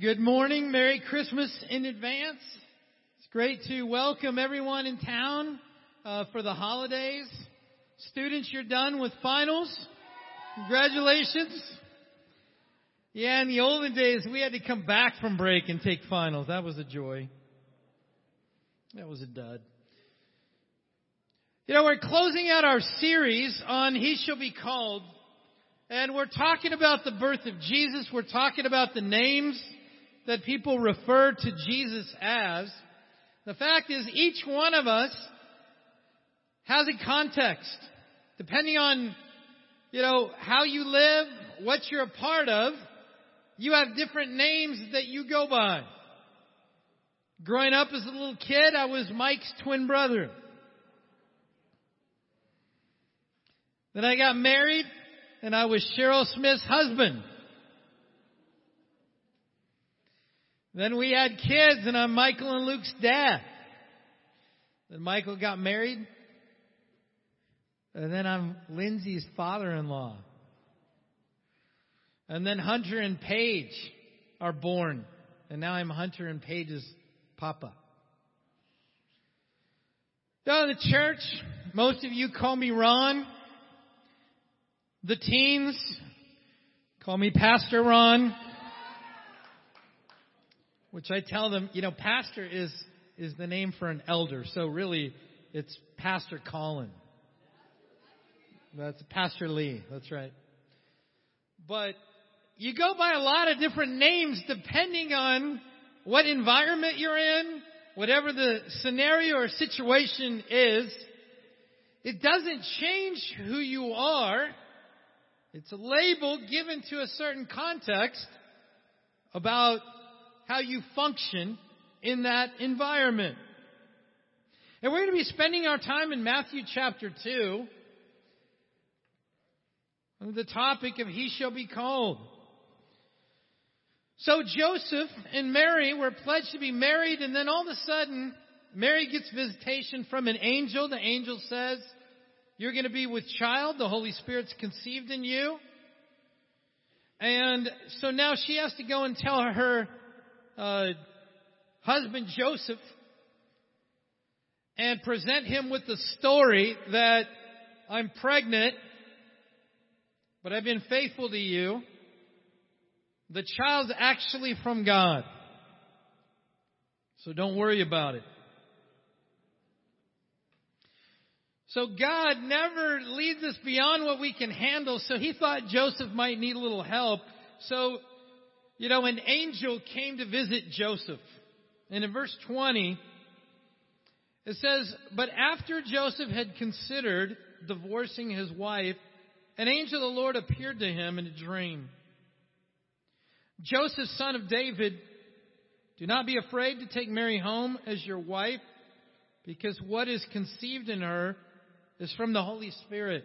Good morning. Merry Christmas in advance. It's great to welcome everyone in town uh, for the holidays. Students, you're done with finals. Congratulations. Yeah, in the olden days, we had to come back from break and take finals. That was a joy. That was a dud. You know, we're closing out our series on He Shall Be Called. And we're talking about the birth of Jesus. We're talking about the names that people refer to Jesus as. The fact is, each one of us has a context. Depending on, you know, how you live, what you're a part of, you have different names that you go by. Growing up as a little kid, I was Mike's twin brother. Then I got married, and I was Cheryl Smith's husband. Then we had kids, and I'm Michael and Luke's dad. Then Michael got married. And then I'm Lindsay's father in law. And then Hunter and Paige are born. And now I'm Hunter and Paige's papa. Down in the church, most of you call me Ron. The teens call me Pastor Ron which I tell them, you know, pastor is, is the name for an elder. So really, it's Pastor Colin. That's Pastor Lee. That's right. But you go by a lot of different names depending on what environment you're in, whatever the scenario or situation is. It doesn't change who you are. It's a label given to a certain context about how you function in that environment. And we're going to be spending our time in Matthew chapter 2 on the topic of He shall be called. So Joseph and Mary were pledged to be married, and then all of a sudden, Mary gets visitation from an angel. The angel says, You're going to be with child. The Holy Spirit's conceived in you. And so now she has to go and tell her uh, husband Joseph and present him with the story that I'm pregnant, but I've been faithful to you. The child's actually from God. So don't worry about it. So God never leads us beyond what we can handle. So he thought Joseph might need a little help. So you know, an angel came to visit Joseph. And in verse 20, it says, But after Joseph had considered divorcing his wife, an angel of the Lord appeared to him in a dream. Joseph, son of David, do not be afraid to take Mary home as your wife, because what is conceived in her is from the Holy Spirit.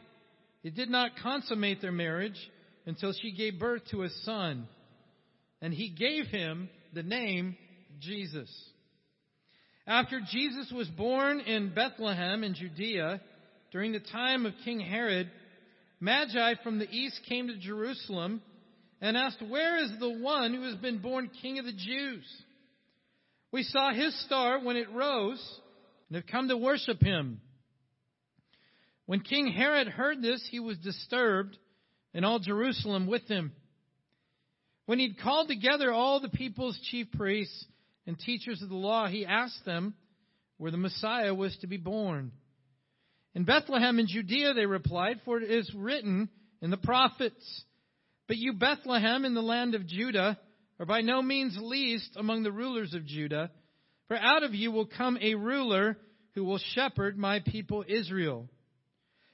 He did not consummate their marriage until she gave birth to a son, and he gave him the name Jesus. After Jesus was born in Bethlehem in Judea, during the time of King Herod, Magi from the east came to Jerusalem and asked, Where is the one who has been born King of the Jews? We saw his star when it rose and have come to worship him. When King Herod heard this, he was disturbed, and all Jerusalem with him. When he'd called together all the people's chief priests and teachers of the law, he asked them where the Messiah was to be born. In Bethlehem in Judea, they replied, for it is written in the prophets, But you, Bethlehem, in the land of Judah, are by no means least among the rulers of Judah, for out of you will come a ruler who will shepherd my people Israel.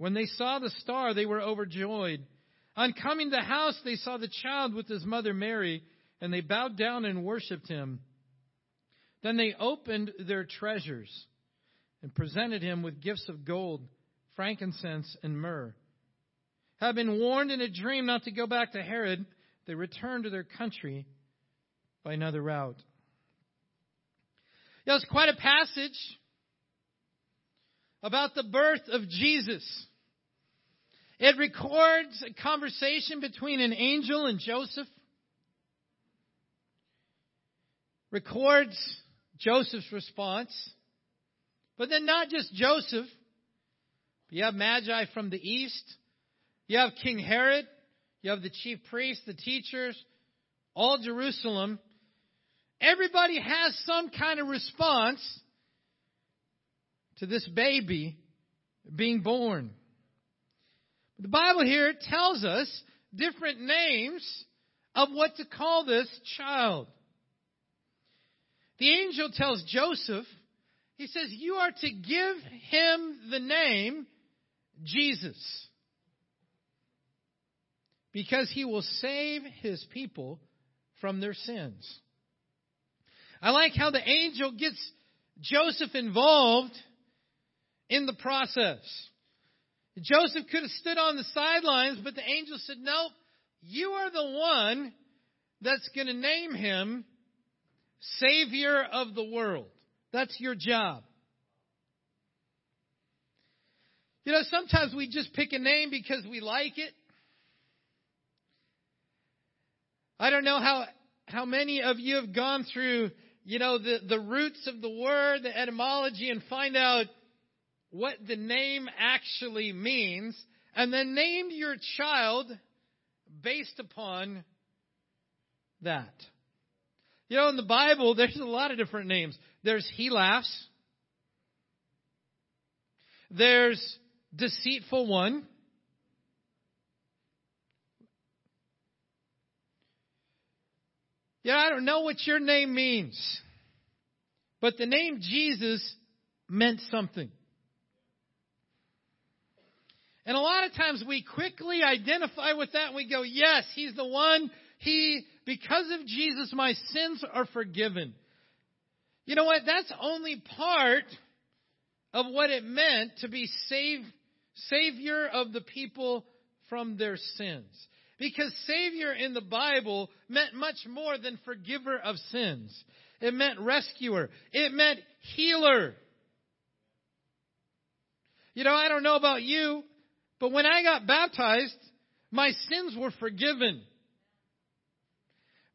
When they saw the star, they were overjoyed. On coming to the house, they saw the child with his mother Mary, and they bowed down and worshipped him. Then they opened their treasures and presented him with gifts of gold, frankincense, and myrrh. Having been warned in a dream not to go back to Herod, they returned to their country by another route. Yeah, it's quite a passage about the birth of Jesus. It records a conversation between an angel and Joseph. Records Joseph's response. But then not just Joseph. You have Magi from the east. You have King Herod. You have the chief priests, the teachers, all Jerusalem. Everybody has some kind of response to this baby being born. The Bible here tells us different names of what to call this child. The angel tells Joseph, he says, You are to give him the name Jesus. Because he will save his people from their sins. I like how the angel gets Joseph involved in the process. Joseph could have stood on the sidelines, but the angel said, No, you are the one that's going to name him Savior of the world. That's your job. You know, sometimes we just pick a name because we like it. I don't know how, how many of you have gone through, you know, the, the roots of the word, the etymology, and find out what the name actually means, and then named your child based upon that. You know, in the Bible, there's a lot of different names. There's He laughs. There's Deceitful One. Yeah, I don't know what your name means, but the name Jesus meant something. And a lot of times we quickly identify with that and we go, yes, he's the one. He because of Jesus, my sins are forgiven. You know what? That's only part of what it meant to be save, Savior of the people from their sins. Because Savior in the Bible meant much more than forgiver of sins. It meant rescuer. It meant healer. You know, I don't know about you, but when I got baptized, my sins were forgiven.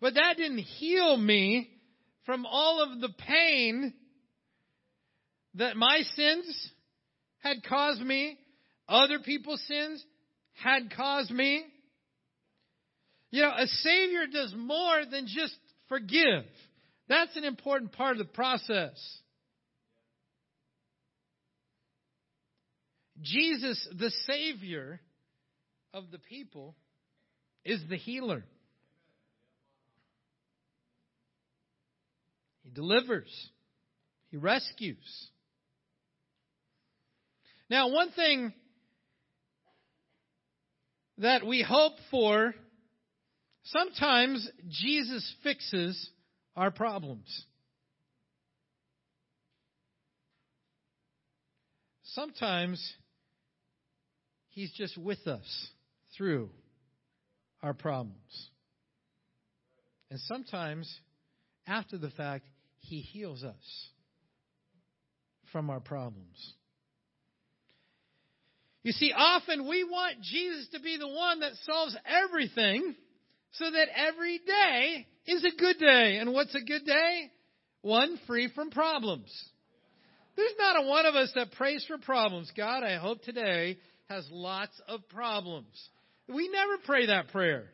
But that didn't heal me from all of the pain that my sins had caused me, other people's sins had caused me. You know, a Savior does more than just forgive. That's an important part of the process. Jesus, the Savior of the people, is the healer. He delivers. He rescues. Now, one thing that we hope for, sometimes Jesus fixes our problems. Sometimes He's just with us through our problems. And sometimes, after the fact, he heals us from our problems. You see, often we want Jesus to be the one that solves everything so that every day is a good day. And what's a good day? One free from problems. There's not a one of us that prays for problems. God, I hope today has lots of problems. We never pray that prayer.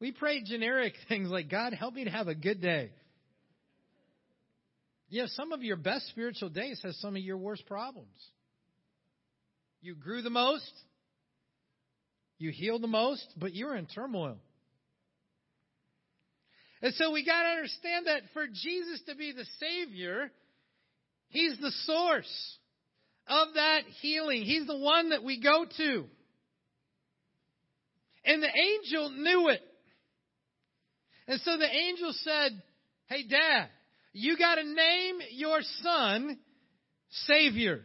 We pray generic things like, God, help me to have a good day. You Yeah, some of your best spiritual days has some of your worst problems. You grew the most, you healed the most, but you're in turmoil. And so we got to understand that for Jesus to be the Savior, He's the source of that healing. He's the one that we go to. And the angel knew it. And so the angel said, Hey, Dad, you got to name your son Savior.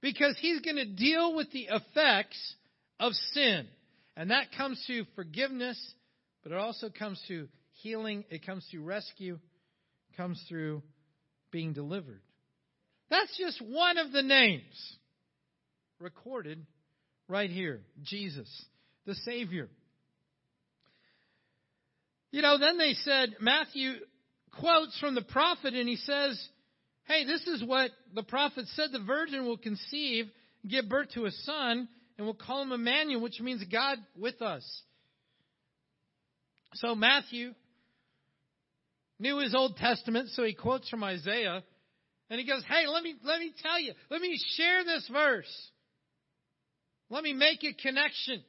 Because he's going to deal with the effects of sin. And that comes through forgiveness, but it also comes through healing, it comes through rescue, it comes through being delivered. That's just one of the names recorded right here Jesus, the Savior. You know, then they said, Matthew quotes from the prophet and he says, Hey, this is what the prophet said the virgin will conceive, give birth to a son, and we'll call him Emmanuel, which means God with us. So Matthew knew his Old Testament, so he quotes from Isaiah, and he goes, Hey, let me let me tell you, let me share this verse. Let me make a connection.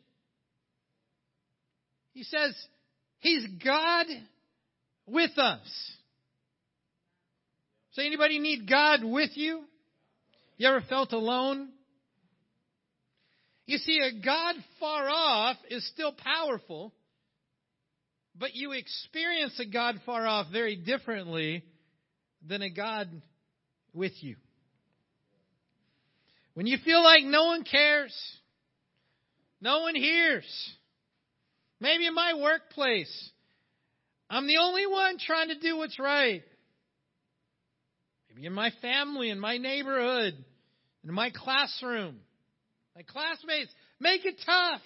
He says, He's God with us. So anybody need God with you? You ever felt alone? You see, a God far off is still powerful, but you experience a God far off very differently than a God with you. When you feel like no one cares, no one hears, maybe in my workplace, I'm the only one trying to do what's right. Maybe in my family, in my neighborhood, in my classroom. My classmates, make it tough.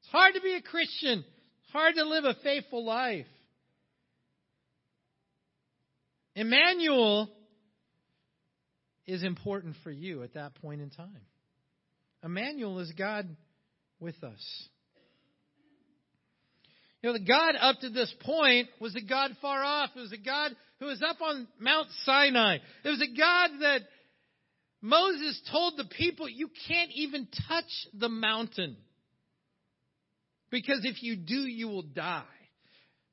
It's hard to be a Christian. Hard to live a faithful life. Emmanuel is important for you at that point in time. Emmanuel is God with us. You know, the God up to this point was a God far off. It was a God who was up on Mount Sinai. It was a God that Moses told the people, you can't even touch the mountain. Because if you do, you will die.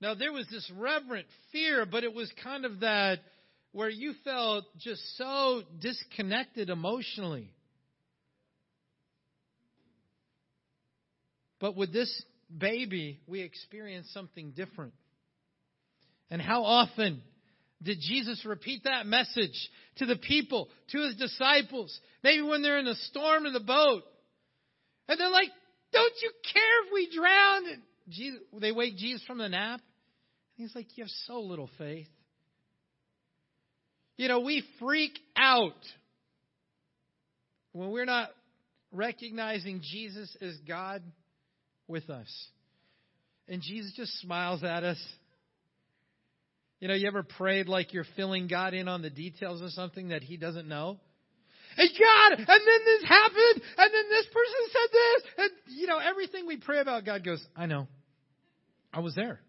Now, there was this reverent fear, but it was kind of that where you felt just so disconnected emotionally. But with this baby, we experience something different. And how often did Jesus repeat that message to the people, to his disciples? Maybe when they're in a storm in the boat. And they're like, Don't you care if we drown? And Jesus, they wake Jesus from the nap. And he's like, You have so little faith. You know, we freak out when we're not recognizing Jesus as God with us. And Jesus just smiles at us. You know, you ever prayed like you're filling God in on the details of something that He doesn't know? And God, and then this happened, and then this person said this, and you know, everything we pray about, God goes, I know. I was there.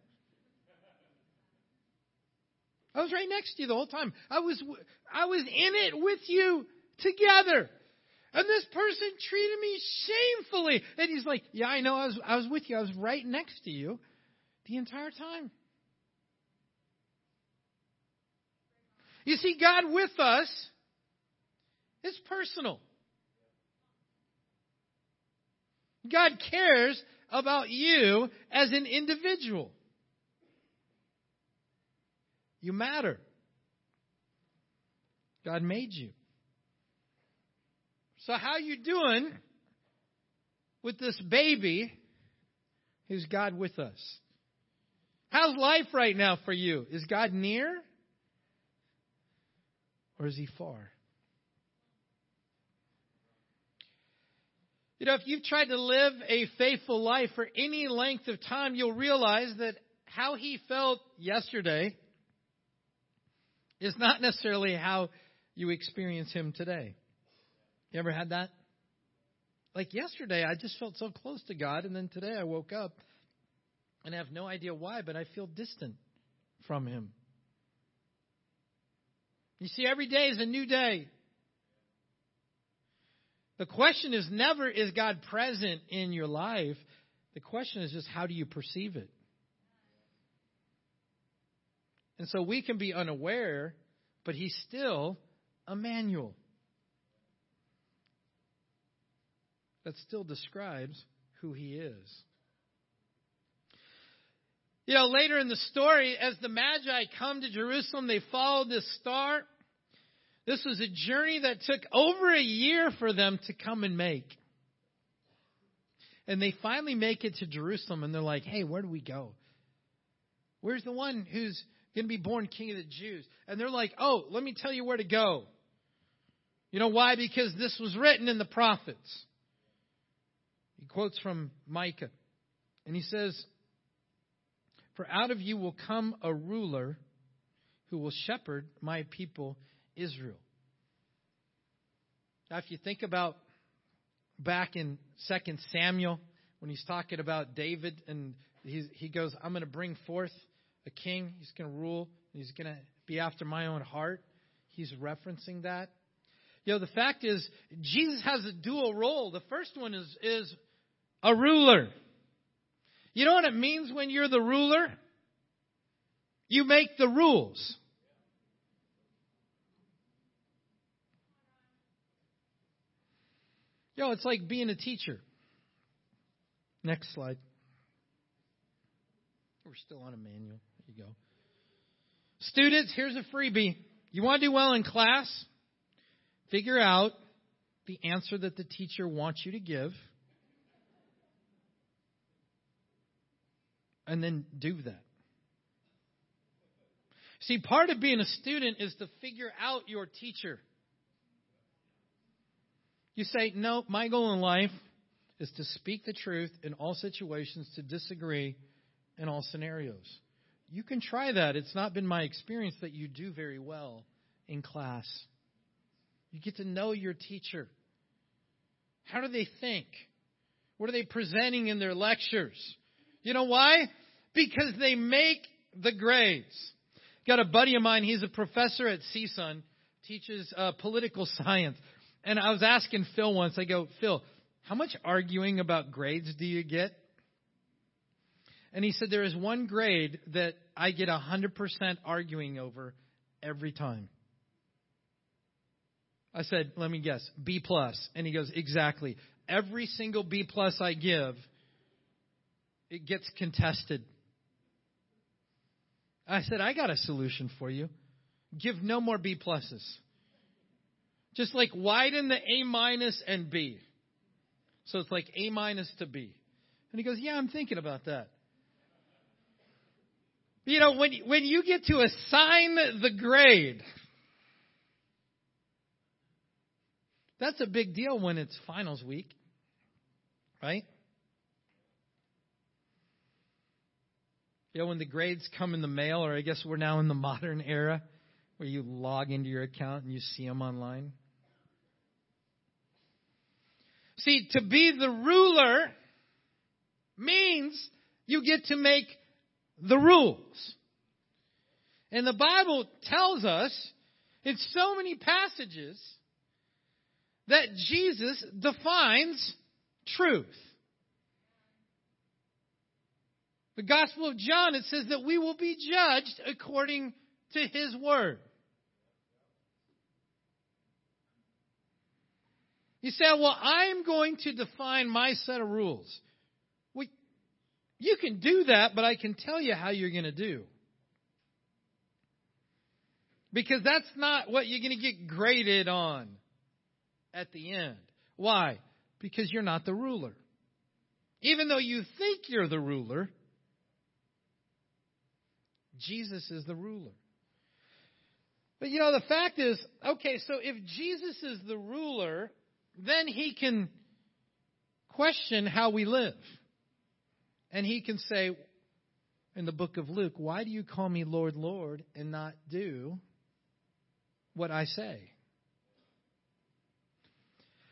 I was right next to you the whole time. I was, I was in it with you together. And this person treated me shamefully. And he's like, Yeah, I know. I was, I was with you. I was right next to you the entire time. You see, God with us is personal. God cares about you as an individual. You matter. God made you. So how you doing with this baby who's God with us? How's life right now for you? Is God near? Or is he far? You know, if you've tried to live a faithful life for any length of time, you'll realize that how he felt yesterday is not necessarily how you experience him today. You ever had that? like yesterday, I just felt so close to God, and then today I woke up and I have no idea why, but I feel distant from Him. You see, every day is a new day. The question is never, is God present in your life? The question is just, how do you perceive it? And so we can be unaware, but He's still Emmanuel. That still describes who He is. You know, later in the story, as the Magi come to Jerusalem, they follow this star. This was a journey that took over a year for them to come and make. And they finally make it to Jerusalem and they're like, hey, where do we go? Where's the one who's going to be born king of the Jews? And they're like, oh, let me tell you where to go. You know why? Because this was written in the prophets. He quotes from Micah. And he says, For out of you will come a ruler who will shepherd my people Israel. Now, if you think about back in 2 Samuel, when he's talking about David, and he goes, I'm going to bring forth a king. He's going to rule. He's going to be after my own heart. He's referencing that. You know, the fact is, Jesus has a dual role. The first one is, is a ruler. You know what it means when you're the ruler? You make the rules. Yo, it's like being a teacher. Next slide. We're still on Emmanuel. There you go. Students, here's a freebie. You want to do well in class? Figure out the answer that the teacher wants you to give. And then do that. See, part of being a student is to figure out your teacher. You say, no, my goal in life is to speak the truth in all situations, to disagree in all scenarios. You can try that. It's not been my experience that you do very well in class. You get to know your teacher. How do they think? What are they presenting in their lectures? You know why? Because they make the grades. Got a buddy of mine, he's a professor at CSUN, teaches uh, political science. And I was asking Phil once, I go, Phil, how much arguing about grades do you get? And he said, There is one grade that I get 100% arguing over every time. I said, Let me guess, B. plus. And he goes, Exactly. Every single B plus I give, it gets contested. I said, I got a solution for you. Give no more B pluses. Just like widen the A minus and B. So it's like A minus to B. And he goes, Yeah, I'm thinking about that. You know, when, when you get to assign the grade, that's a big deal when it's finals week, right? You know, when the grades come in the mail, or I guess we're now in the modern era where you log into your account and you see them online. See, to be the ruler means you get to make the rules. And the Bible tells us in so many passages that Jesus defines truth. The Gospel of John, it says that we will be judged according to his word. You say, well, I'm going to define my set of rules. Well, you can do that, but I can tell you how you're going to do. Because that's not what you're going to get graded on at the end. Why? Because you're not the ruler. Even though you think you're the ruler, Jesus is the ruler. But you know, the fact is, okay, so if Jesus is the ruler, then he can question how we live. And he can say in the book of Luke, Why do you call me Lord, Lord, and not do what I say?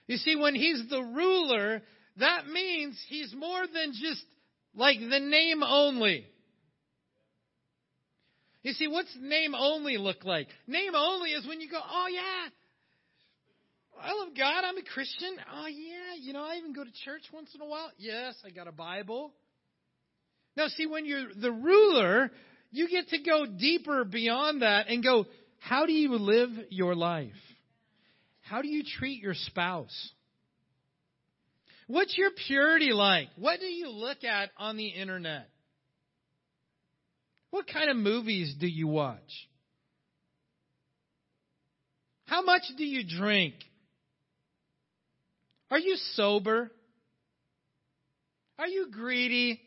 You see, when he's the ruler, that means he's more than just like the name only. You see, what's name only look like? Name only is when you go, oh yeah, I love God. I'm a Christian. Oh yeah, you know, I even go to church once in a while. Yes, I got a Bible. Now, see, when you're the ruler, you get to go deeper beyond that and go, how do you live your life? How do you treat your spouse? What's your purity like? What do you look at on the internet? What kind of movies do you watch? How much do you drink? Are you sober? Are you greedy?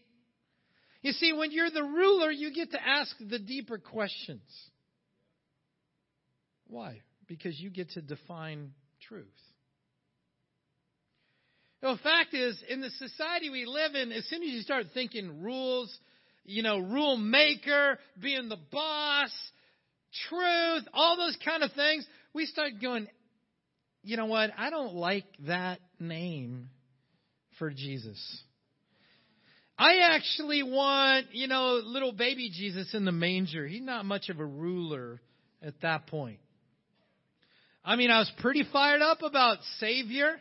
You see, when you're the ruler, you get to ask the deeper questions. Why? Because you get to define truth. The fact is, in the society we live in, as soon as you start thinking rules, you know, rule maker, being the boss, truth, all those kind of things, we start going, you know what? I don't like that name for Jesus. I actually want, you know, little baby Jesus in the manger. He's not much of a ruler at that point. I mean, I was pretty fired up about Savior.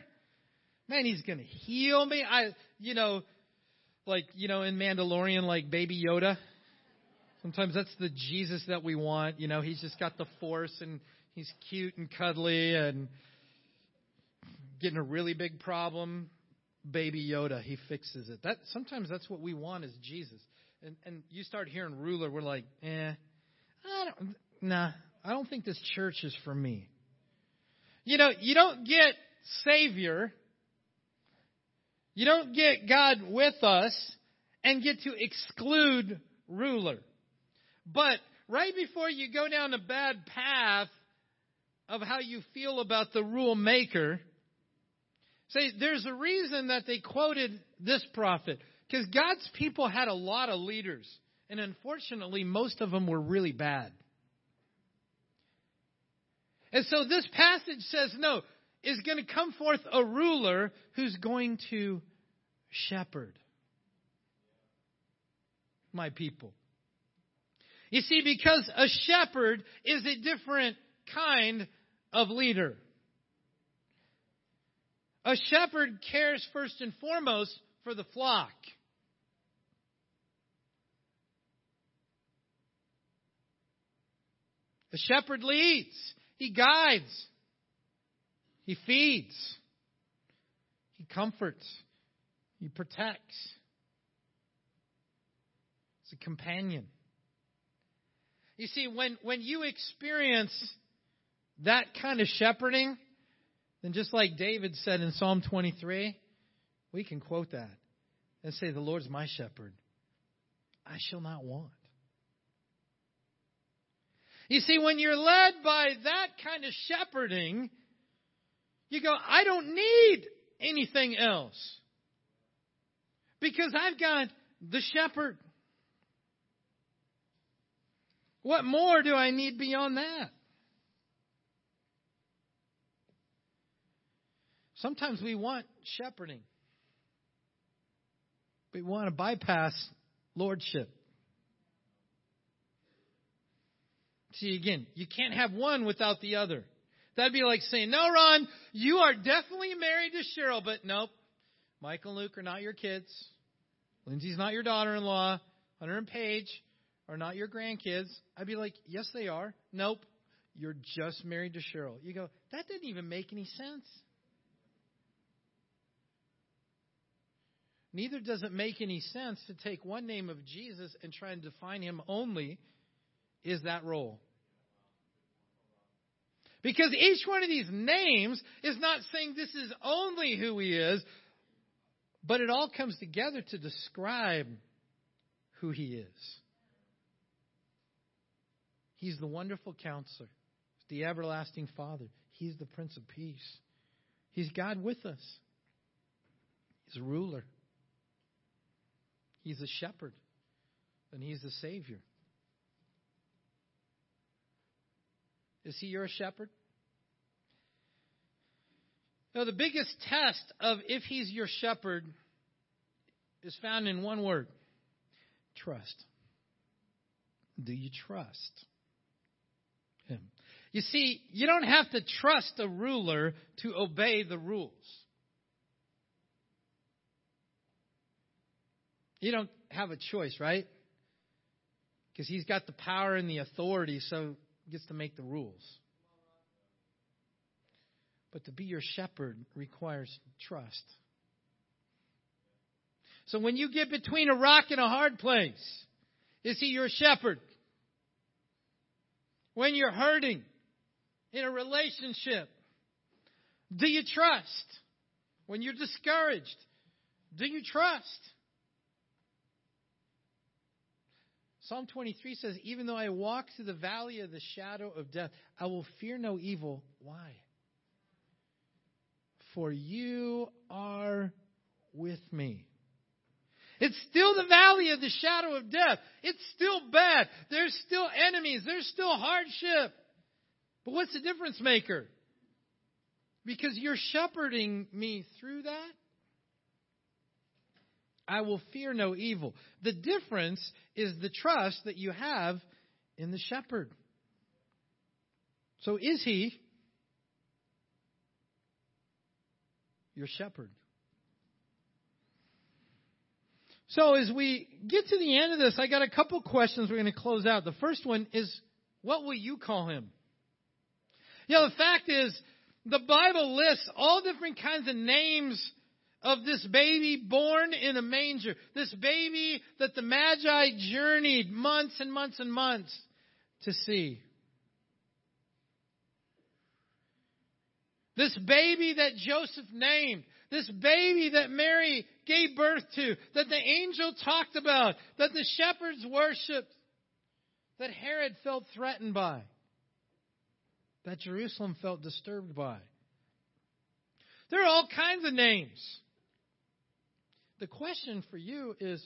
Man, he's going to heal me. I, you know, like, you know, in Mandalorian, like Baby Yoda. Sometimes that's the Jesus that we want. You know, he's just got the force and he's cute and cuddly and getting a really big problem. Baby Yoda, he fixes it. That sometimes that's what we want is Jesus. And and you start hearing ruler, we're like, eh, I don't, nah, I don't think this church is for me. You know, you don't get Savior you don't get God with us and get to exclude ruler. But right before you go down a bad path of how you feel about the rule maker, say there's a reason that they quoted this prophet because God's people had a lot of leaders, and unfortunately, most of them were really bad. And so this passage says, no, is going to come forth a ruler who's going to shepherd my people. You see, because a shepherd is a different kind of leader. A shepherd cares first and foremost for the flock. The shepherd leads, he guides, he feeds, he comforts, he protects. He's a companion. You see, when, when you experience that kind of shepherding, then just like David said in Psalm 23, we can quote that and say, The Lord's my shepherd. I shall not want. You see, when you're led by that kind of shepherding, you go, I don't need anything else. Because I've got the shepherd. What more do I need beyond that? Sometimes we want shepherding. We want to bypass lordship. See, again, you can't have one without the other. That'd be like saying, no, Ron, you are definitely married to Cheryl, but nope, Michael and Luke are not your kids. Lindsay's not your daughter in law. Hunter and Paige are not your grandkids. I'd be like, yes, they are. Nope. You're just married to Cheryl. You go, that didn't even make any sense. Neither does it make any sense to take one name of Jesus and try and define him only is that role. Because each one of these names is not saying this is only who he is, but it all comes together to describe who he is. He's the wonderful counselor, the everlasting Father. He's the Prince of Peace. He's God with us. He's a ruler. He's a shepherd. And He's the Savior. Is He your shepherd? Now, the biggest test of if he's your shepherd is found in one word trust. Do you trust him? You see, you don't have to trust a ruler to obey the rules. You don't have a choice, right? Because he's got the power and the authority, so he gets to make the rules. But to be your shepherd requires trust. So when you get between a rock and a hard place, is he your shepherd? When you're hurting in a relationship, do you trust? When you're discouraged, do you trust? Psalm 23 says, Even though I walk through the valley of the shadow of death, I will fear no evil. Why? For you are with me. It's still the valley of the shadow of death. It's still bad. There's still enemies. There's still hardship. But what's the difference maker? Because you're shepherding me through that. I will fear no evil. The difference is the trust that you have in the shepherd. So is he your shepherd? So as we get to the end of this, I got a couple questions we're going to close out. The first one is, what will you call him? You know, the fact is, the Bible lists all different kinds of names of this baby born in a manger. This baby that the Magi journeyed months and months and months to see. This baby that Joseph named. This baby that Mary gave birth to. That the angel talked about. That the shepherds worshiped. That Herod felt threatened by. That Jerusalem felt disturbed by. There are all kinds of names. The question for you is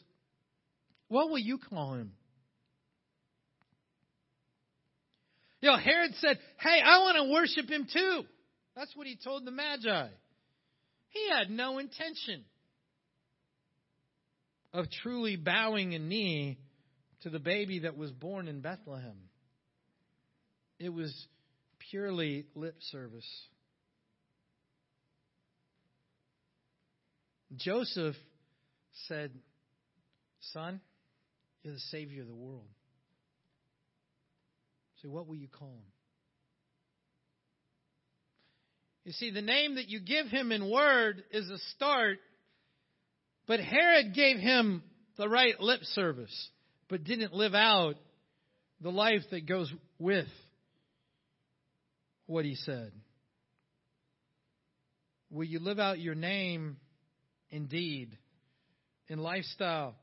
what will you call him? You know, Herod said, Hey, I want to worship him too. That's what he told the Magi. He had no intention of truly bowing a knee to the baby that was born in Bethlehem. It was purely lip service. Joseph said, Son, you're the Savior of the world. So, what will you call him? You see, the name that you give him in word is a start, but Herod gave him the right lip service, but didn't live out the life that goes with what he said. Will you live out your name indeed? In lifestyle,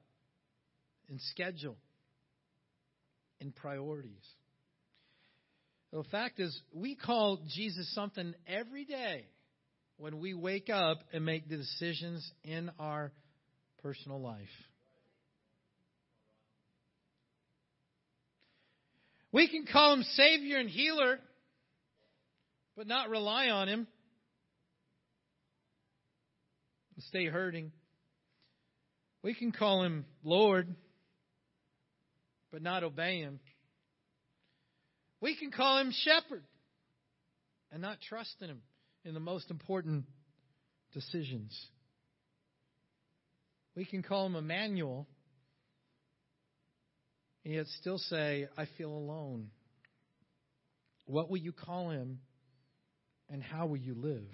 in schedule, in priorities. The fact is, we call Jesus something every day when we wake up and make the decisions in our personal life. We can call him Savior and Healer, but not rely on him. Stay hurting. We can call him Lord, but not obey him. We can call him shepherd and not trust in him in the most important decisions. We can call him Emmanuel and yet still say, I feel alone. What will you call him and how will you live?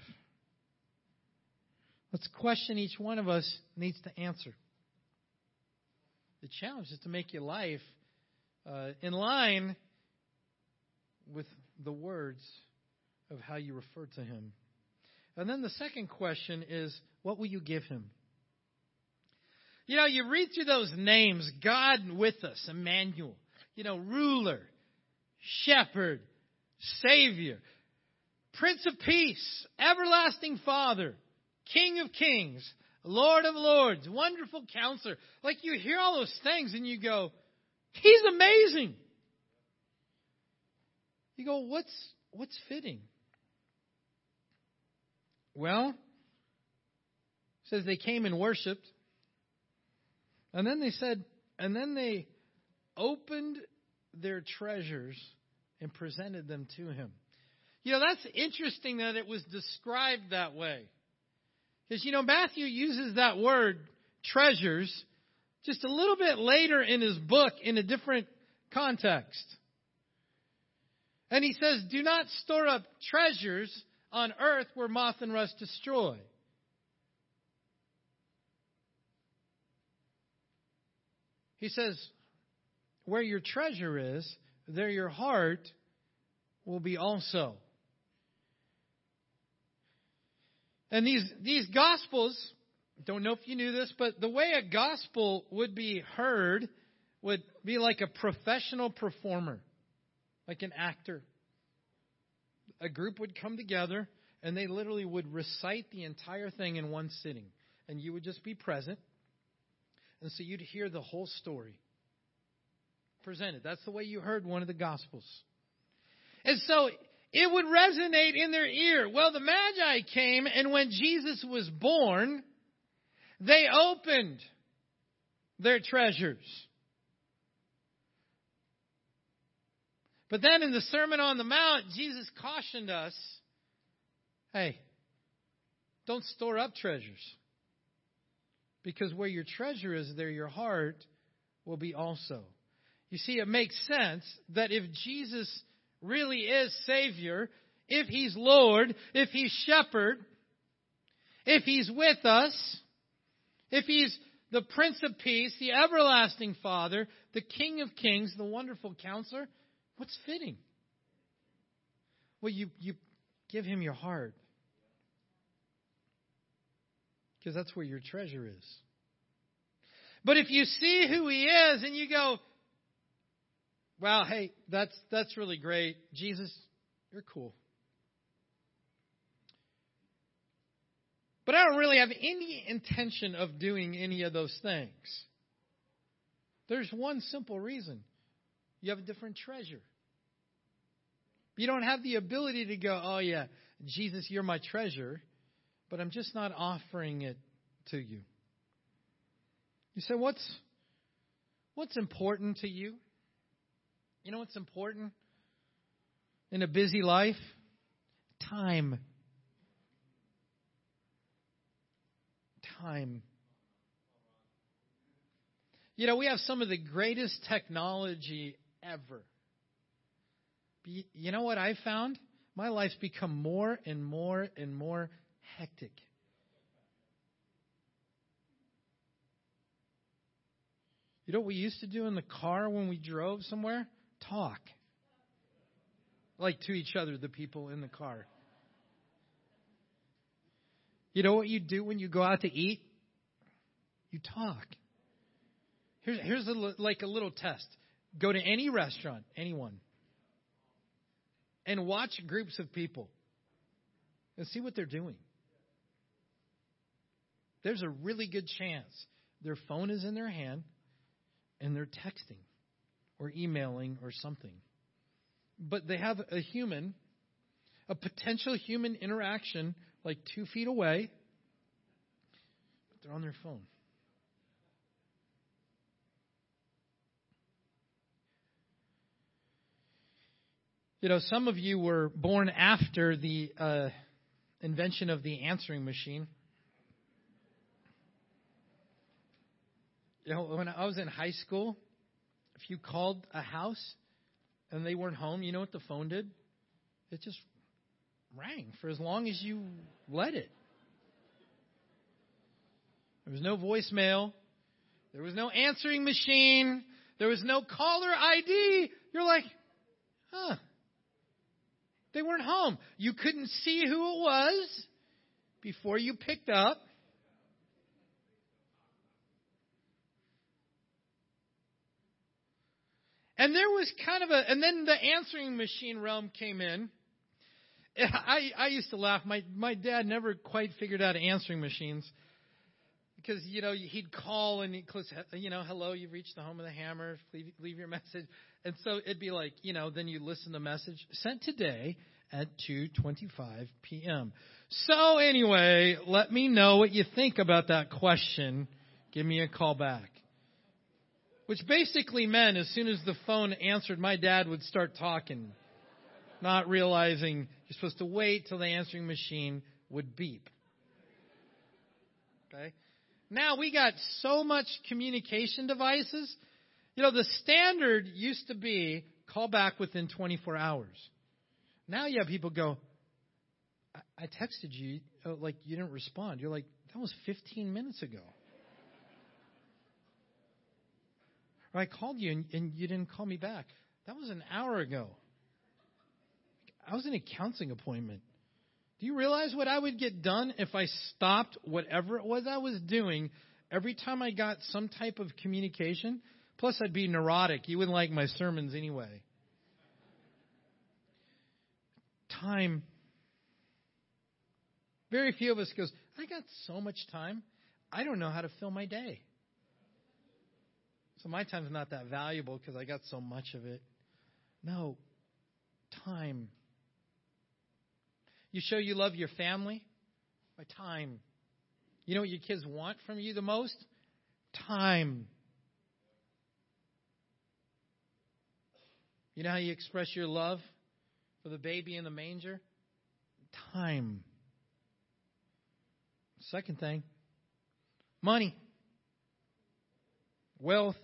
Let's question each one of us needs to answer. The challenge is to make your life uh, in line with the words of how you refer to him. And then the second question is, what will you give him? You know, you read through those names God with us, Emmanuel, you know, ruler, shepherd, savior, prince of peace, everlasting father, king of kings, Lord of Lords, wonderful counselor. Like you hear all those things and you go, He's amazing. You go, what's what's fitting? Well, says they came and worshiped. And then they said, and then they opened their treasures and presented them to him. You know, that's interesting that it was described that way. Because, you know, Matthew uses that word, treasures, just a little bit later in his book in a different context. And he says, Do not store up treasures on earth where moth and rust destroy. He says, Where your treasure is, there your heart will be also. And these, these gospels, don't know if you knew this, but the way a gospel would be heard would be like a professional performer, like an actor. A group would come together and they literally would recite the entire thing in one sitting. And you would just be present. And so you'd hear the whole story presented. That's the way you heard one of the Gospels. And so it would resonate in their ear. Well, the Magi came, and when Jesus was born, they opened their treasures. But then in the Sermon on the Mount, Jesus cautioned us hey, don't store up treasures. Because where your treasure is, there your heart will be also. You see, it makes sense that if Jesus really is Savior, if He's Lord, if He's Shepherd, if He's with us, if He's the Prince of Peace, the everlasting Father, the King of Kings, the wonderful counselor, what's fitting? Well, you, you give Him your heart. Because that's where your treasure is. But if you see who He is and you go, well, hey, that's, that's really great. Jesus, you're cool. But I don't really have any intention of doing any of those things. There's one simple reason you have a different treasure. You don't have the ability to go, oh, yeah, Jesus, you're my treasure, but I'm just not offering it to you. You say, what's, what's important to you? You know what's important in a busy life? Time. Time. You know, we have some of the greatest technology ever. You know what I found? My life's become more and more and more hectic. You know what we used to do in the car when we drove somewhere? Talk. Like to each other, the people in the car. You know what you do when you go out to eat? You talk. Here's, here's a, like a little test. Go to any restaurant, anyone, and watch groups of people and see what they're doing. There's a really good chance their phone is in their hand and they're texting or emailing or something. But they have a human, a potential human interaction like two feet away, but they're on their phone. You know, some of you were born after the uh, invention of the answering machine. You know, when I was in high school, if you called a house and they weren't home, you know what the phone did? It just rang for as long as you let it. There was no voicemail. There was no answering machine. There was no caller ID. You're like, huh. They weren't home. You couldn't see who it was before you picked up. And there was kind of a, and then the answering machine realm came in. I, I used to laugh. My, my dad never quite figured out answering machines because, you know, he'd call and he'd, you know, hello, you've reached the home of the hammer, leave, leave your message. And so it'd be like, you know, then you listen to the message sent today at 2:25 p.m. So anyway, let me know what you think about that question. Give me a call back. Which basically meant as soon as the phone answered, my dad would start talking, not realizing you're supposed to wait till the answering machine would beep. Okay? Now we got so much communication devices. You know, the standard used to be call back within 24 hours. Now you have people go, I, I texted you, like you didn't respond. You're like, that was 15 minutes ago. Or I called you and, and you didn't call me back. That was an hour ago. I was in a counseling appointment. Do you realize what I would get done if I stopped whatever it was I was doing every time I got some type of communication? Plus, I'd be neurotic. You wouldn't like my sermons anyway. Time. Very few of us goes, I got so much time. I don't know how to fill my day. So my time's not that valuable because I got so much of it. No, time. You show you love your family by time. You know what your kids want from you the most? Time. You know how you express your love for the baby in the manger? Time. Second thing, money, wealth,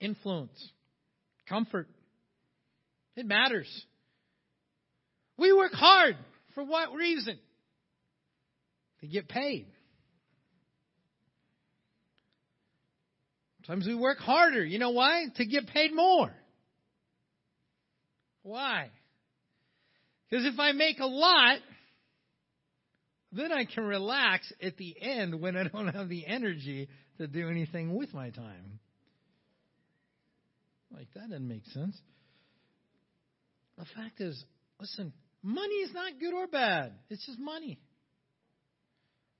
influence, comfort. It matters. We work hard. For what reason? To get paid. Sometimes we work harder. You know why? To get paid more. Why? Because if I make a lot, then I can relax at the end when I don't have the energy to do anything with my time. Like, that doesn't make sense. The fact is, listen, Money is not good or bad, it's just money.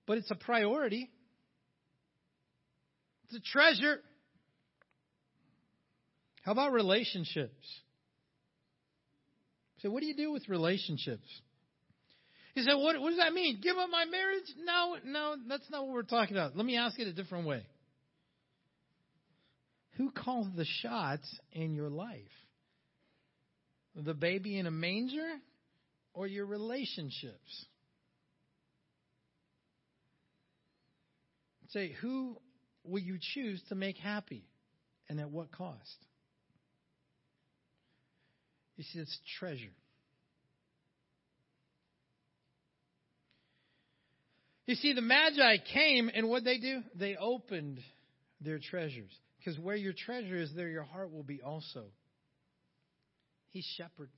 But it's a priority, it's a treasure. How about relationships? So, what do you do with relationships? He said, what, what does that mean? Give up my marriage? No, no, that's not what we're talking about. Let me ask it a different way. Who calls the shots in your life? The baby in a manger or your relationships? Say, who will you choose to make happy and at what cost? You see, it's treasure. You see, the Magi came, and what they do? They opened their treasures. Because where your treasure is, there your heart will be also. He's shepherd.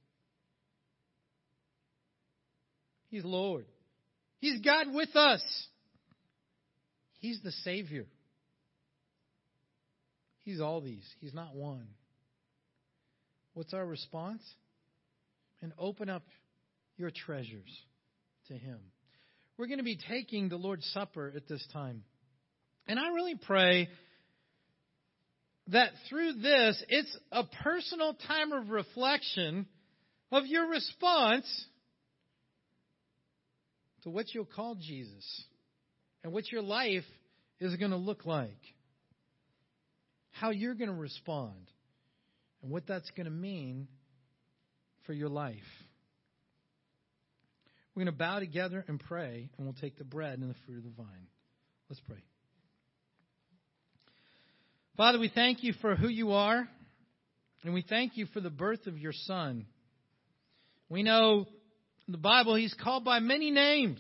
He's Lord. He's God with us. He's the Savior. He's all these. He's not one. What's our response? And open up your treasures to Him. We're going to be taking the Lord's Supper at this time. And I really pray that through this, it's a personal time of reflection of your response to what you'll call Jesus and what your life is going to look like. How you're going to respond and what that's going to mean for your life. We're going to bow together and pray, and we'll take the bread and the fruit of the vine. Let's pray. Father, we thank you for who you are, and we thank you for the birth of your Son. We know in the Bible, he's called by many names.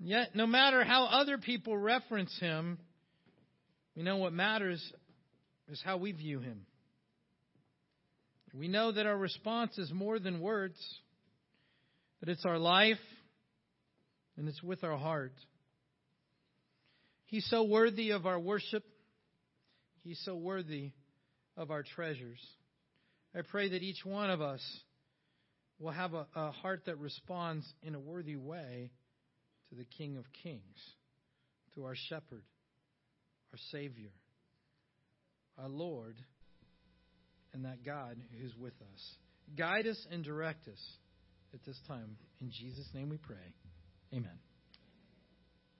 Yet, no matter how other people reference him, we know what matters is how we view him. We know that our response is more than words, that it's our life and it's with our heart. He's so worthy of our worship. He's so worthy of our treasures. I pray that each one of us will have a, a heart that responds in a worthy way to the King of Kings, to our Shepherd, our Savior, our Lord, and that God who's with us. Guide us and direct us at this time. In Jesus' name we pray. Amen.